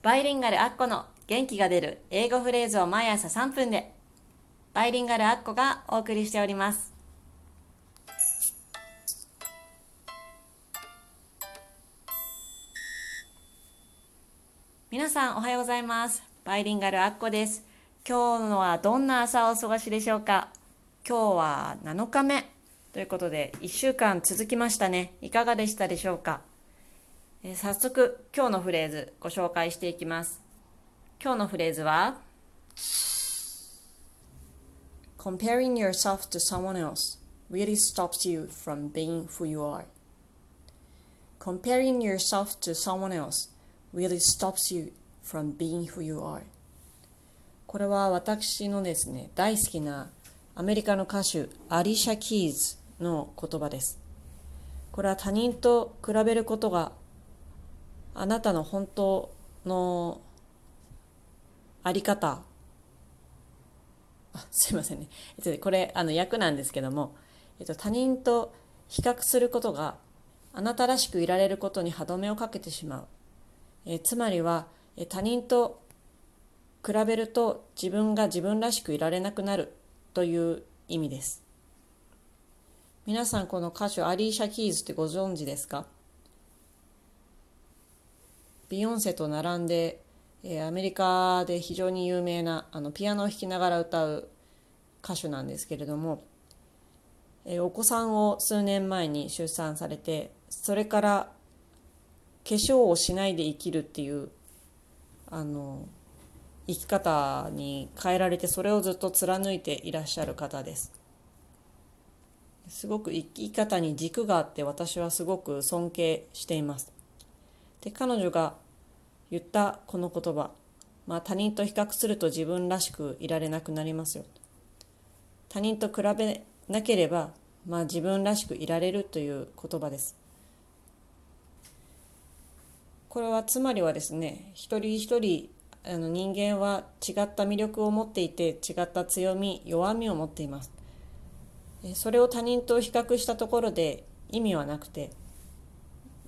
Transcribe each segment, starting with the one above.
バイリンガルアッコの元気が出る英語フレーズを毎朝3分でバイリンガルアッコがお送りしております。皆さんおはようございます。バイリンガルアッコです。今日のはどんな朝をお過ごしでしょうか。今日は7日目ということで1週間続きましたね。いかがでしたでしょうか。え、早速今日のフレーズご紹介していきます今日のフレーズは Comparing yourself to someone else really stops you from being who you are Comparing yourself to someone else really stops you from being who you are これは私のですね大好きなアメリカの歌手アリシャ・キーズの言葉ですこれは他人と比べることがあなたの本当のあり方。あすいませんね、これあの役なんですけども、えっと、他人と比較することがあなたらしくいられることに歯止めをかけてしまう、えつまりは、え他人と比べると自分が自分らしくいられなくなる。という意味です。皆さんこの歌手アリーシャ・キーズってご存知ですか？ビヨンセと並んで、えー、アメリカで非常に有名なあのピアノを弾きながら歌う歌手なんですけれども、えー、お子さんを数年前に出産されてそれから化粧をしないで生きるっていうあの生き方に変えられてそれをずっと貫いていらっしゃる方です。すごく生き方に軸があって私はすごく尊敬しています。で彼女が言ったこの言葉、まあ、他人と比較すると自分らしくいられなくなりますよ。他人と比べなければ、まあ、自分らしくいられるという言葉です。これはつまりはですね一人一人あの人間は違った魅力を持っていて違った強み弱みを持っています。それを他人と比較したところで意味はなくて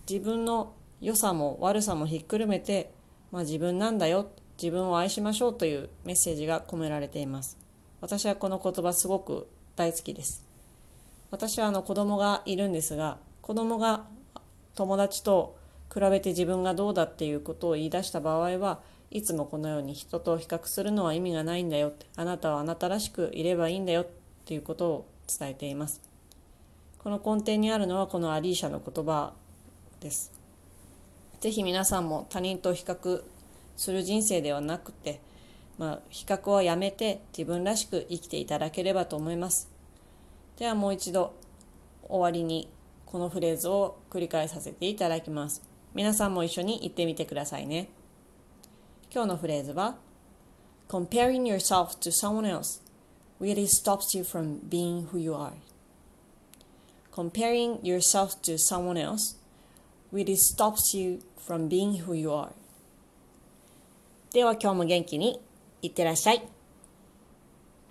自分の良さも悪さもひっくるめて、まあ、自分なんだよ自分を愛しましょうというメッセージが込められています。私はこの言葉すごく大好きです。私はあの子供がいるんですが子供が友達と比べて自分がどうだっていうことを言い出した場合はいつもこのように人と比較するのは意味がないんだよってあなたはあなたらしくいればいいんだよっていうことを伝えています。この根底にあるのはこのアリーシャの言葉です。ぜひ皆さんも他人と比較する人生ではなくて、まあ、比較をやめて自分らしく生きていただければと思います。ではもう一度終わりにこのフレーズを繰り返させていただきます。皆さんも一緒に言ってみてくださいね。今日のフレーズは Comparing yourself to someone else really stops you from being who you are. Comparing yourself to someone else really stops you from being who you are では今日も元気にいってらっしゃい。